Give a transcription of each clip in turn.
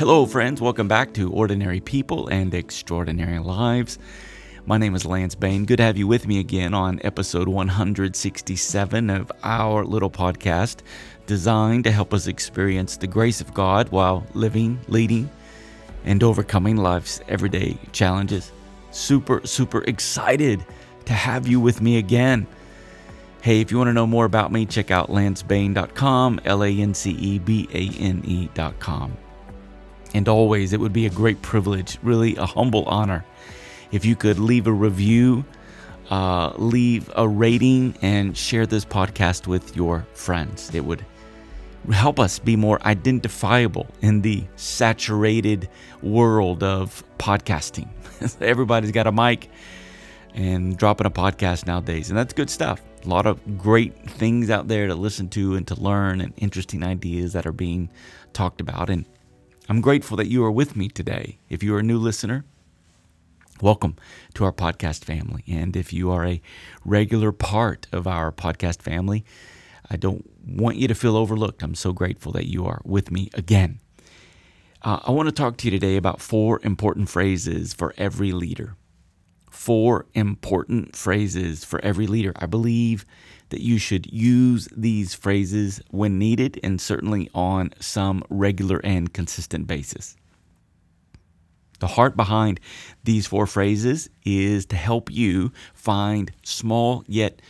Hello, friends. Welcome back to Ordinary People and Extraordinary Lives. My name is Lance Bane. Good to have you with me again on episode 167 of our little podcast designed to help us experience the grace of God while living, leading, and overcoming life's everyday challenges. Super, super excited to have you with me again. Hey, if you want to know more about me, check out lancebane.com, L A N C E B A N E.com. And always, it would be a great privilege, really a humble honor, if you could leave a review, uh, leave a rating, and share this podcast with your friends. It would help us be more identifiable in the saturated world of podcasting. Everybody's got a mic and dropping a podcast nowadays, and that's good stuff. A lot of great things out there to listen to and to learn, and interesting ideas that are being talked about. And I'm grateful that you are with me today. If you are a new listener, welcome to our podcast family. And if you are a regular part of our podcast family, I don't want you to feel overlooked. I'm so grateful that you are with me again. Uh, I want to talk to you today about four important phrases for every leader. Four important phrases for every leader. I believe that you should use these phrases when needed and certainly on some regular and consistent basis. The heart behind these four phrases is to help you find small yet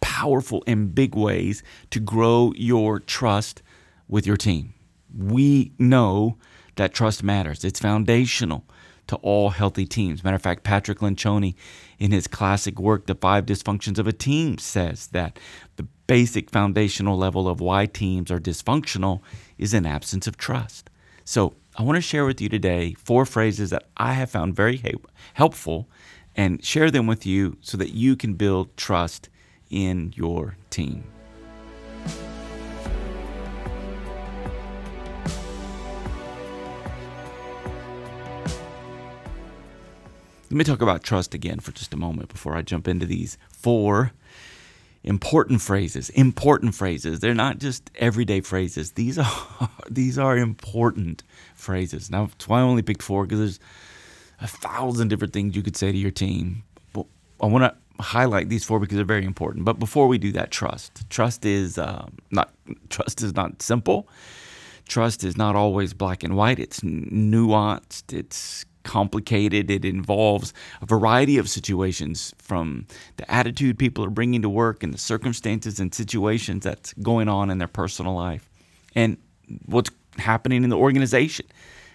powerful and big ways to grow your trust with your team. We know that trust matters, it's foundational to all healthy teams. Matter of fact, Patrick Lencioni, in his classic work, The Five Dysfunctions of a Team, says that the basic foundational level of why teams are dysfunctional is an absence of trust. So, I want to share with you today four phrases that I have found very helpful and share them with you so that you can build trust in your team. Let me talk about trust again for just a moment before I jump into these four important phrases. Important phrases. They're not just everyday phrases. These are these are important phrases. Now, that's why I only picked four because there's a thousand different things you could say to your team. But I want to highlight these four because they're very important. But before we do that, trust. Trust is um, not trust is not simple. Trust is not always black and white. It's nuanced. It's complicated. It involves a variety of situations from the attitude people are bringing to work and the circumstances and situations that's going on in their personal life and what's happening in the organization.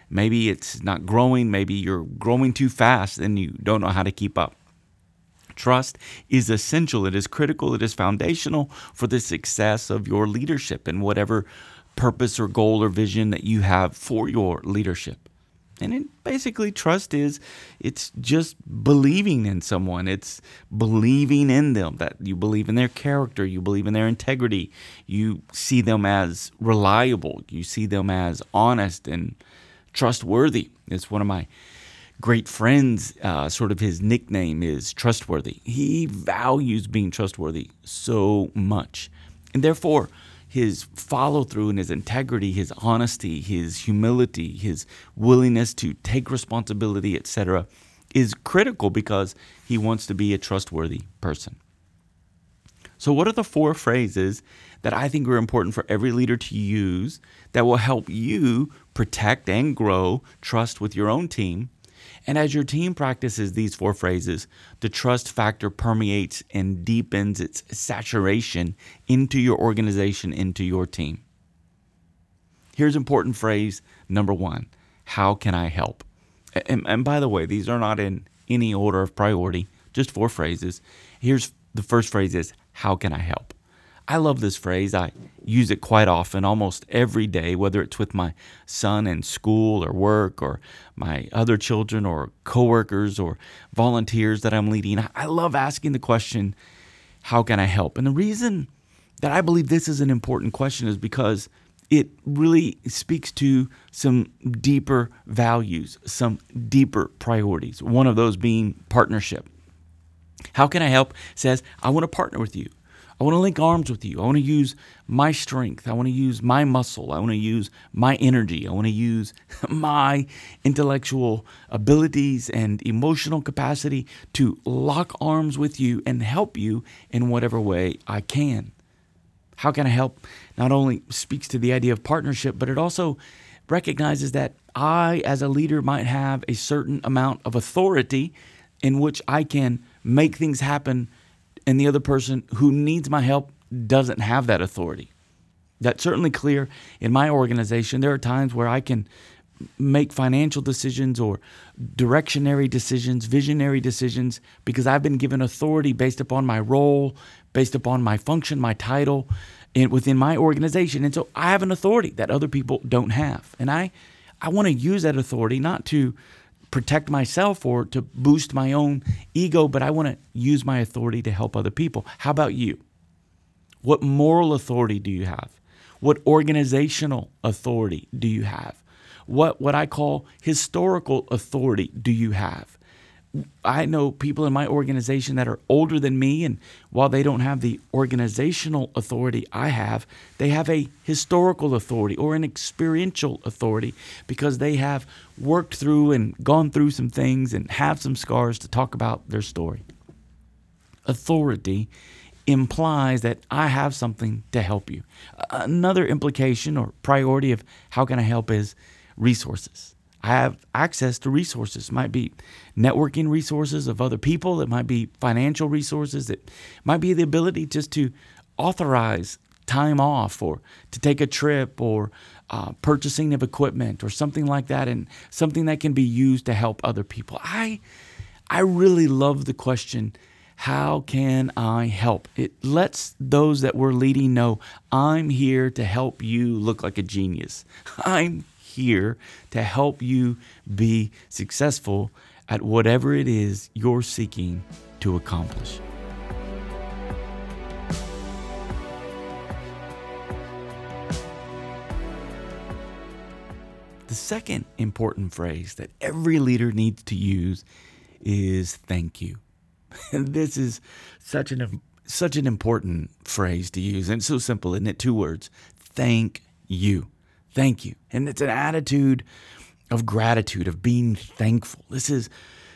Maybe it's not growing. Maybe you're growing too fast and you don't know how to keep up. Trust is essential, it is critical, it is foundational for the success of your leadership and whatever purpose or goal or vision that you have for your leadership. And it basically trust is it's just believing in someone. It's believing in them that you believe in their character, you believe in their integrity, you see them as reliable, you see them as honest and trustworthy. It's one of my great friends, uh, sort of his nickname is trustworthy. He values being trustworthy so much. And therefore, his follow through and his integrity, his honesty, his humility, his willingness to take responsibility, etc., is critical because he wants to be a trustworthy person. So, what are the four phrases that I think are important for every leader to use that will help you protect and grow trust with your own team and as your team practices these four phrases, the trust factor permeates and deepens its saturation into your organization, into your team. Here's important phrase number one How can I help? And, and, by the way, these are not in any order of priority, just four phrases. Here's the first phrase is How can I help? I love this phrase. I use it quite often, almost every day, whether it's with my son in school or work or my other children or coworkers or volunteers that I'm leading. I love asking the question, How can I help? And the reason that I believe this is an important question is because it really speaks to some deeper values, some deeper priorities. One of those being partnership. How can I help says, I want to partner with you. I want to link arms with you. I want to use my strength. I want to use my muscle. I want to use my energy. I want to use my intellectual abilities and emotional capacity to lock arms with you and help you in whatever way I can. How can I help? Not only speaks to the idea of partnership, but it also recognizes that I, as a leader, might have a certain amount of authority in which I can make things happen and the other person who needs my help doesn't have that authority. That's certainly clear in my organization. There are times where I can make financial decisions or directionary decisions, visionary decisions, because I've been given authority based upon my role, based upon my function, my title in, within my organization. And so I have an authority that other people don't have. And I, I want to use that authority not to protect myself or to boost my own ego, but I want to use my authority to help other people. How about you? What moral authority do you have? What organizational authority do you have? What what I call historical authority do you have? I know people in my organization that are older than me, and while they don't have the organizational authority I have, they have a historical authority or an experiential authority because they have worked through and gone through some things and have some scars to talk about their story. Authority implies that I have something to help you. Another implication or priority of how can I help is resources. I have access to resources. It might be networking resources of other people. It might be financial resources. It might be the ability just to authorize time off or to take a trip or uh, purchasing of equipment or something like that and something that can be used to help other people. I, I really love the question how can I help? It lets those that we're leading know I'm here to help you look like a genius. I'm here to help you be successful at whatever it is you're seeking to accomplish. The second important phrase that every leader needs to use is thank you. And this is such an such an important phrase to use and so simple, isn't it? Two words. Thank you. Thank you. And it's an attitude of gratitude, of being thankful. This is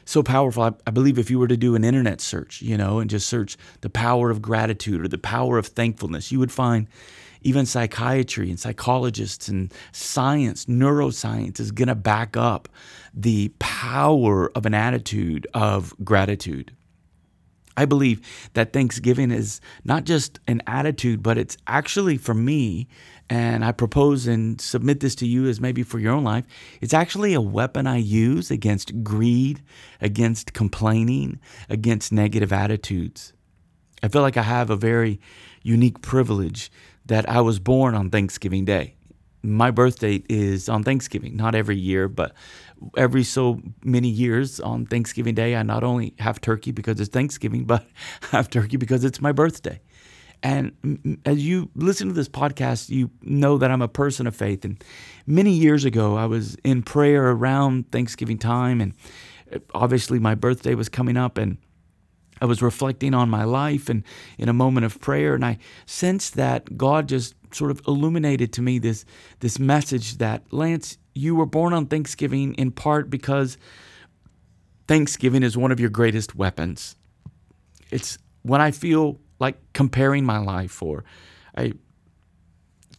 so powerful. I, I, believe if you were to do an internet search, you know, and just search the power of gratitude or the power of thankfulness, you would find even psychiatry and psychologists and science, neuroscience is going to back up the power of an attitude of gratitude. I believe that Thanksgiving is not just an attitude, but it's actually for me, and I propose and submit this to you as maybe for your own life, it's actually a weapon I use against greed, against complaining, against negative attitudes. I feel like I have a very unique privilege that I was born on Thanksgiving Day my birthday is on Thanksgiving, not every year, but every so many years on Thanksgiving Day, I not only have turkey because it's Thanksgiving, but I have turkey because it's my birthday. And as you listen to this podcast, you know that I'm a person of faith. And many years ago, I was in prayer around Thanksgiving time, and uh, obviously my birthday was coming up, and I was reflecting on my life and in a moment of prayer, and I sensed that God just sort of illuminated to me this this message that Lance, you were born on Thanksgiving in part because Thanksgiving is one of your greatest weapons. It's when I feel like comparing my life or I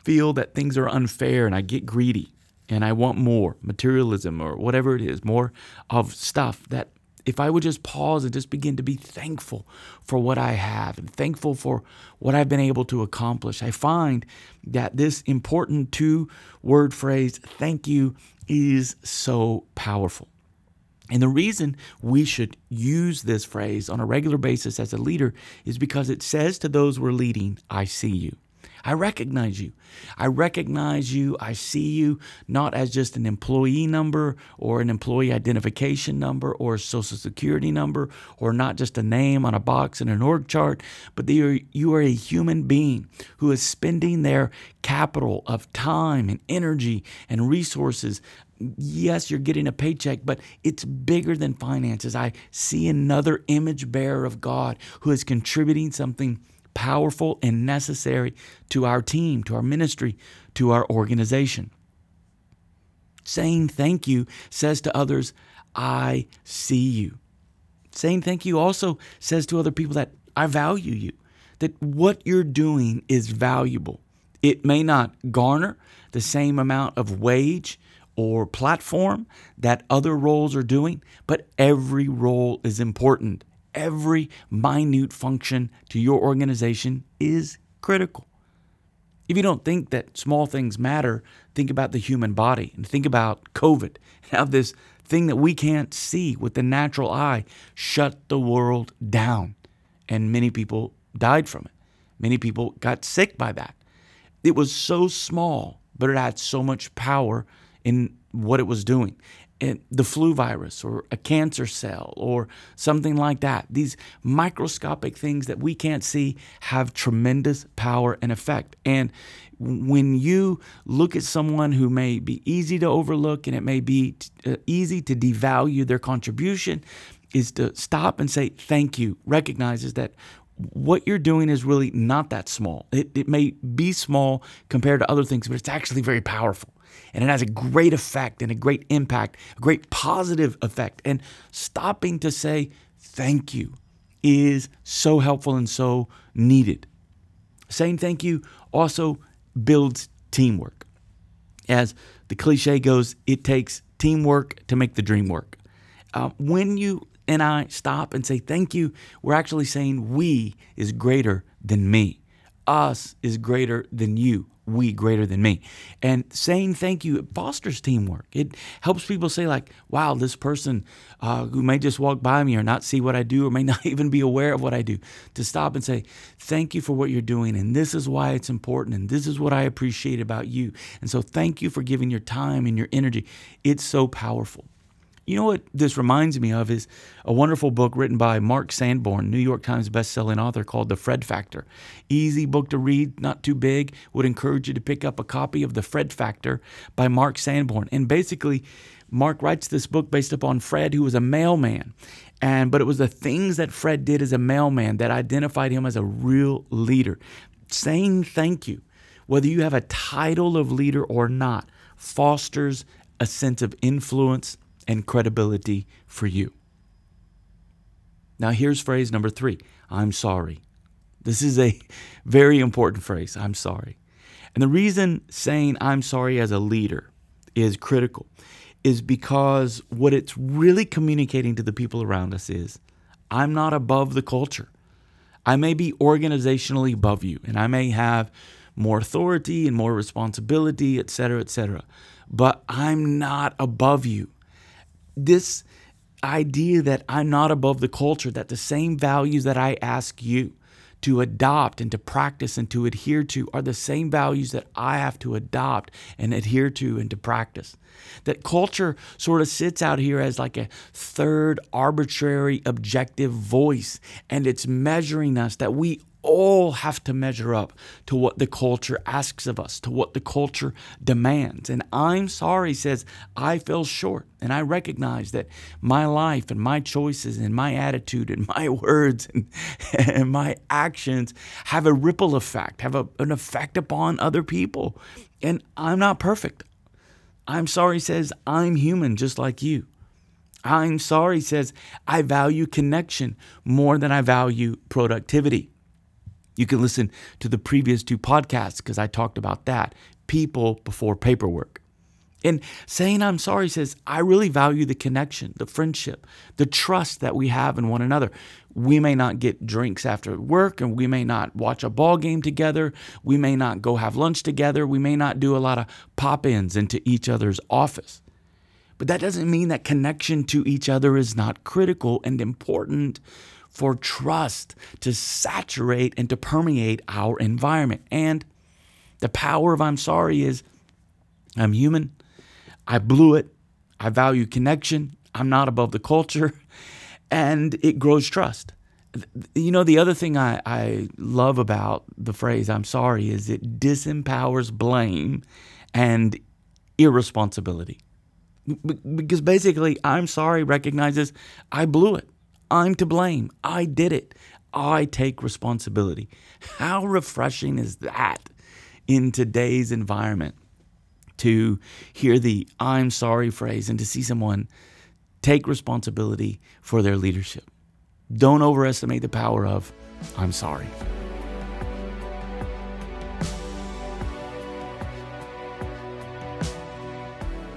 feel that things are unfair and I get greedy and I want more materialism or whatever it is, more of stuff that if I would just pause and just begin to be thankful for what I have and thankful for what I've been able to accomplish, I find that this important two word phrase, thank you, is so powerful. And the reason we should use this phrase on a regular basis as a leader is because it says to those we're leading, I see you. I recognize you. I recognize you. I see you not as just an employee number or an employee identification number or a social security number or not just a name on a box in an org chart, but are, you are a human being who is spending their capital of time and energy and resources yes, you're getting a paycheck, but it's bigger than finances. I see another image bearer of God who is contributing something powerful and necessary to our team, to our ministry, to our organization. Saying thank you says to others, I see you. Saying thank you also says to other people that I value you, that what you're doing is valuable. It may not garner the same amount of wage or platform that other roles are doing, but every role is important. Every minute function to your organization is critical. If you don't think that small things matter, think about the human body and think about COVID. How this thing that we can't see with the natural eye shut the world down. And many people died from it. Many people got sick by that. It was so small, but it had so much power in what it was doing. The flu virus or a cancer cell or something like that. These microscopic things that we can't see have tremendous power and effect. And when you look at someone who may be easy to overlook and it may be uh, easy to devalue their contribution, is to stop and say thank you, recognizes that what you're doing is really not that small. It, it may be small compared to other things, but it's actually very powerful. And it has a great effect and a great impact, a great positive effect. And stopping to say thank you is so helpful and so needed. Saying thank you also builds teamwork. As the cliche goes, it takes teamwork to make the dream work. Uh, when you and I stop and say thank you, we're actually saying we is greater than me. Us is greater than you. We greater than me. And saying thank you fosters teamwork. It helps people say, like, wow, this person uh, who may just walk by me or not see what I do or may not even be aware of what I do, to stop and say, thank you for what you're doing. And this is why it's important. And this is what I appreciate about you. And so thank you for giving your time and your energy. It's so powerful. You know what this reminds me of is a wonderful book written by Mark Sanborn, New York Times bestselling author called The Fred Factor. Easy book to read, not too big. Would encourage you to pick up a copy of The Fred Factor by Mark Sanborn. And basically, Mark writes this book based upon Fred, who was a mailman. And but it was the things that Fred did as a mailman that identified him as a real leader. Saying thank you, whether you have a title of leader or not, fosters a sense of influence and credibility for you. Now, here's phrase number three I'm sorry. This is a very important phrase. I'm sorry. And the reason saying I'm sorry as a leader is critical is because what it's really communicating to the people around us is I'm not above the culture. I may be organizationally above you and I may have more authority and more responsibility, et cetera, et cetera, but I'm not above you this idea that I'm not above the culture, that the same values that I ask you to adopt and to practice and to adhere to are the same values that I have to adopt and adhere to and to practice. That culture sort of sits out here as like a third arbitrary objective voice and it's measuring us that we all have to measure up to what the culture asks of us, to what the culture demands. And I'm sorry says, I fell short. And I recognize that my life and my choices and my attitude and my words and, and my actions have a ripple effect, have a, an effect upon other people. And I'm not perfect. I'm sorry says, I'm human just like you. I'm sorry says, I value connection more than I value productivity. You can listen to the previous two podcasts because I talked about that people before paperwork. And saying I'm sorry says, I really value the connection, the friendship, the trust that we have in one another. We may not get drinks after work and we may not watch a ball game together. We may not go have lunch together. We may not do a lot of pop ins into each other's office. But that doesn't mean that connection to each other is not critical and important for trust to saturate and to permeate our environment. And the power of I'm sorry is I'm human. I blew it. I value connection. I'm not above the culture. And it grows trust. You know, the other thing I, I love about the phrase I'm sorry is it disempowers blame and irresponsibility. Because basically, I'm sorry recognizes I blew it. I'm to blame. I did it. I take responsibility. How refreshing is that in today's environment to hear the I'm sorry phrase and to see someone take responsibility for their leadership? Don't overestimate the power of I'm sorry.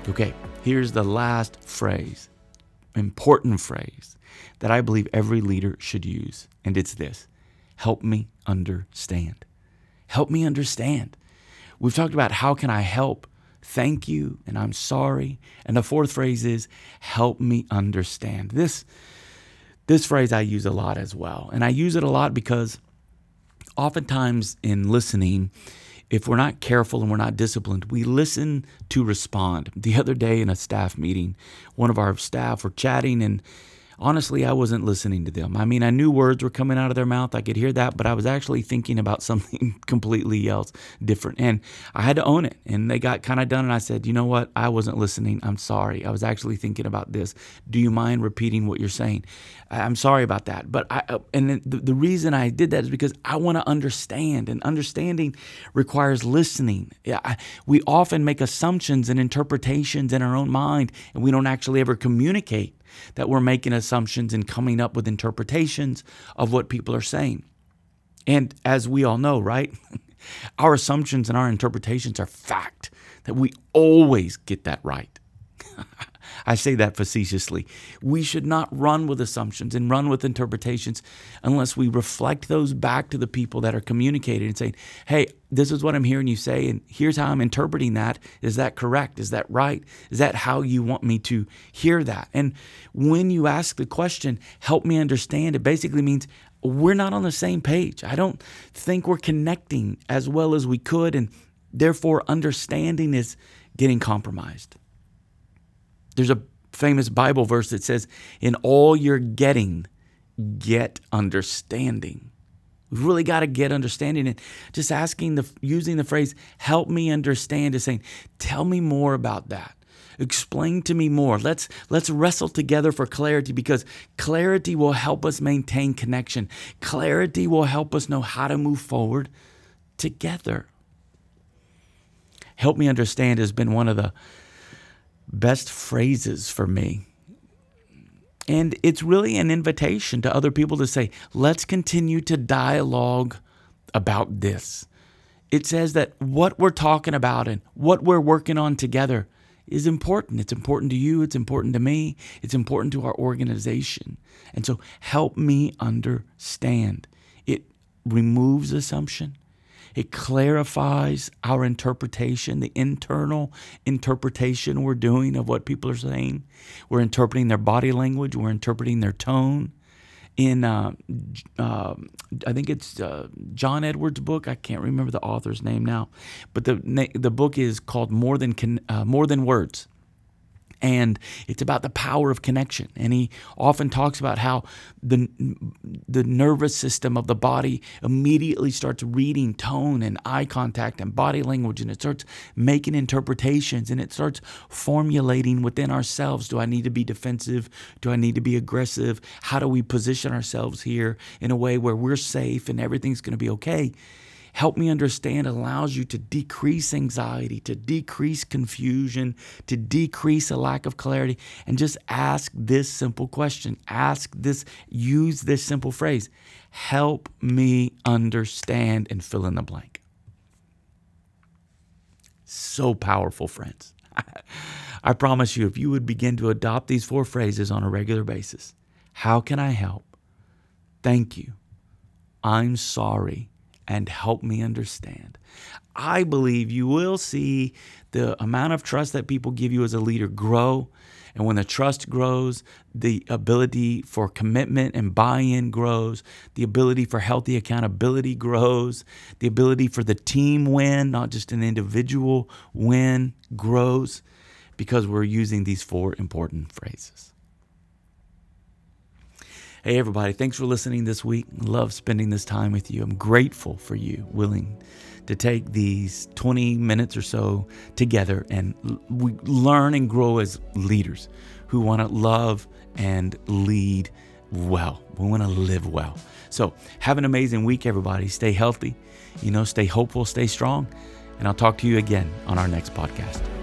Okay, here's the last phrase, important phrase that I believe every leader should use, and it's this help me understand. Help me understand. We've talked about how can I help? Thank you, and I'm sorry. And the fourth phrase is help me understand. This this phrase I use a lot as well. And I use it a lot because oftentimes in listening, if we're not careful and we're not disciplined, we listen to respond. The other day in a staff meeting, one of our staff were chatting and honestly, I wasn't listening to them. I mean, I knew words were coming out of their mouth. I could hear that, but I was actually thinking about something completely else, different. And I had to own it. And they got kind of done. And I said, you know what? I wasn't listening. I'm sorry. I was actually thinking about this. Do you mind repeating what you're saying? I'm sorry about that. But I, uh, and the, the reason I did that is because I want to understand. And understanding requires listening. Yeah, I, we often make assumptions and interpretations in our own mind, and we don't actually ever communicate that we're making assumptions and coming up with interpretations of what people are saying. And as we all know, right? our assumptions and our interpretations are fact, that we always get that right. I say that facetiously. We should not run with assumptions and run with interpretations unless we reflect those back to the people that are communicating and saying, hey, this is what I'm hearing you say, and here's how I'm interpreting that. Is that correct? Is that right? Is that how you want me to hear that? And when you ask the question, help me understand, it basically means we're not on the same page. I don't think we're connecting as well as we could, and therefore understanding is getting compromised. There's a famous Bible verse that says, In all you're getting, get understanding. We've really got to get understanding. And just asking the using the phrase, help me understand, is saying, tell me more about that. Explain to me more. Let's let's wrestle together for clarity because clarity will help us maintain connection. Clarity will help us know how to move forward together. Help me understand has been one of the best phrases for me. And it's really an invitation to other people to say, let's continue to dialogue about this. It says that what we're talking about and what we're working on together is important. It's important to you, it's important to me, it's important to our organization. And so help me understand. It removes assumption, it clarifies our interpretation, the internal interpretation we're doing of what people are saying. We're interpreting their body language, we're interpreting their tone. In, uh, uh, I think it's uh, John Edwards' book. I can't remember the author's name now, but the the book is called More Than uh, More Than Words and it's about the power of connection. And he often talks about how the the nervous system of the body immediately starts reading tone and eye contact and body language and it starts making interpretations and it starts formulating within ourselves do i need to be defensive? Do i need to be aggressive? How do we position ourselves here in a way where we're safe and everything's going to be okay Help me understand allows you to decrease anxiety, to decrease confusion, to decrease a lack of clarity, and just ask this simple question. Ask this, use this simple phrase Help me understand and fill in the blank. So powerful, friends. I promise you, if you would begin to adopt these four phrases on a regular basis how can I help? Thank you. I'm sorry and help me understand. I believe you will see the amount of trust that people give you as a leader grow. And when the trust grows, the ability for commitment and buy in grows, the ability for healthy accountability grows, the ability for the team win, not just an individual win, grows because we're using these four important phrases. Hey, everybody, thanks for listening this week. Love spending this time with you. I'm grateful for you willing to take these 20 minutes or so together and we learn and grow as leaders who want to love and lead well. We want to live well. So have an amazing week, everybody. Stay healthy, you know, stay hopeful, stay strong. And I'll talk to you again on our next podcast.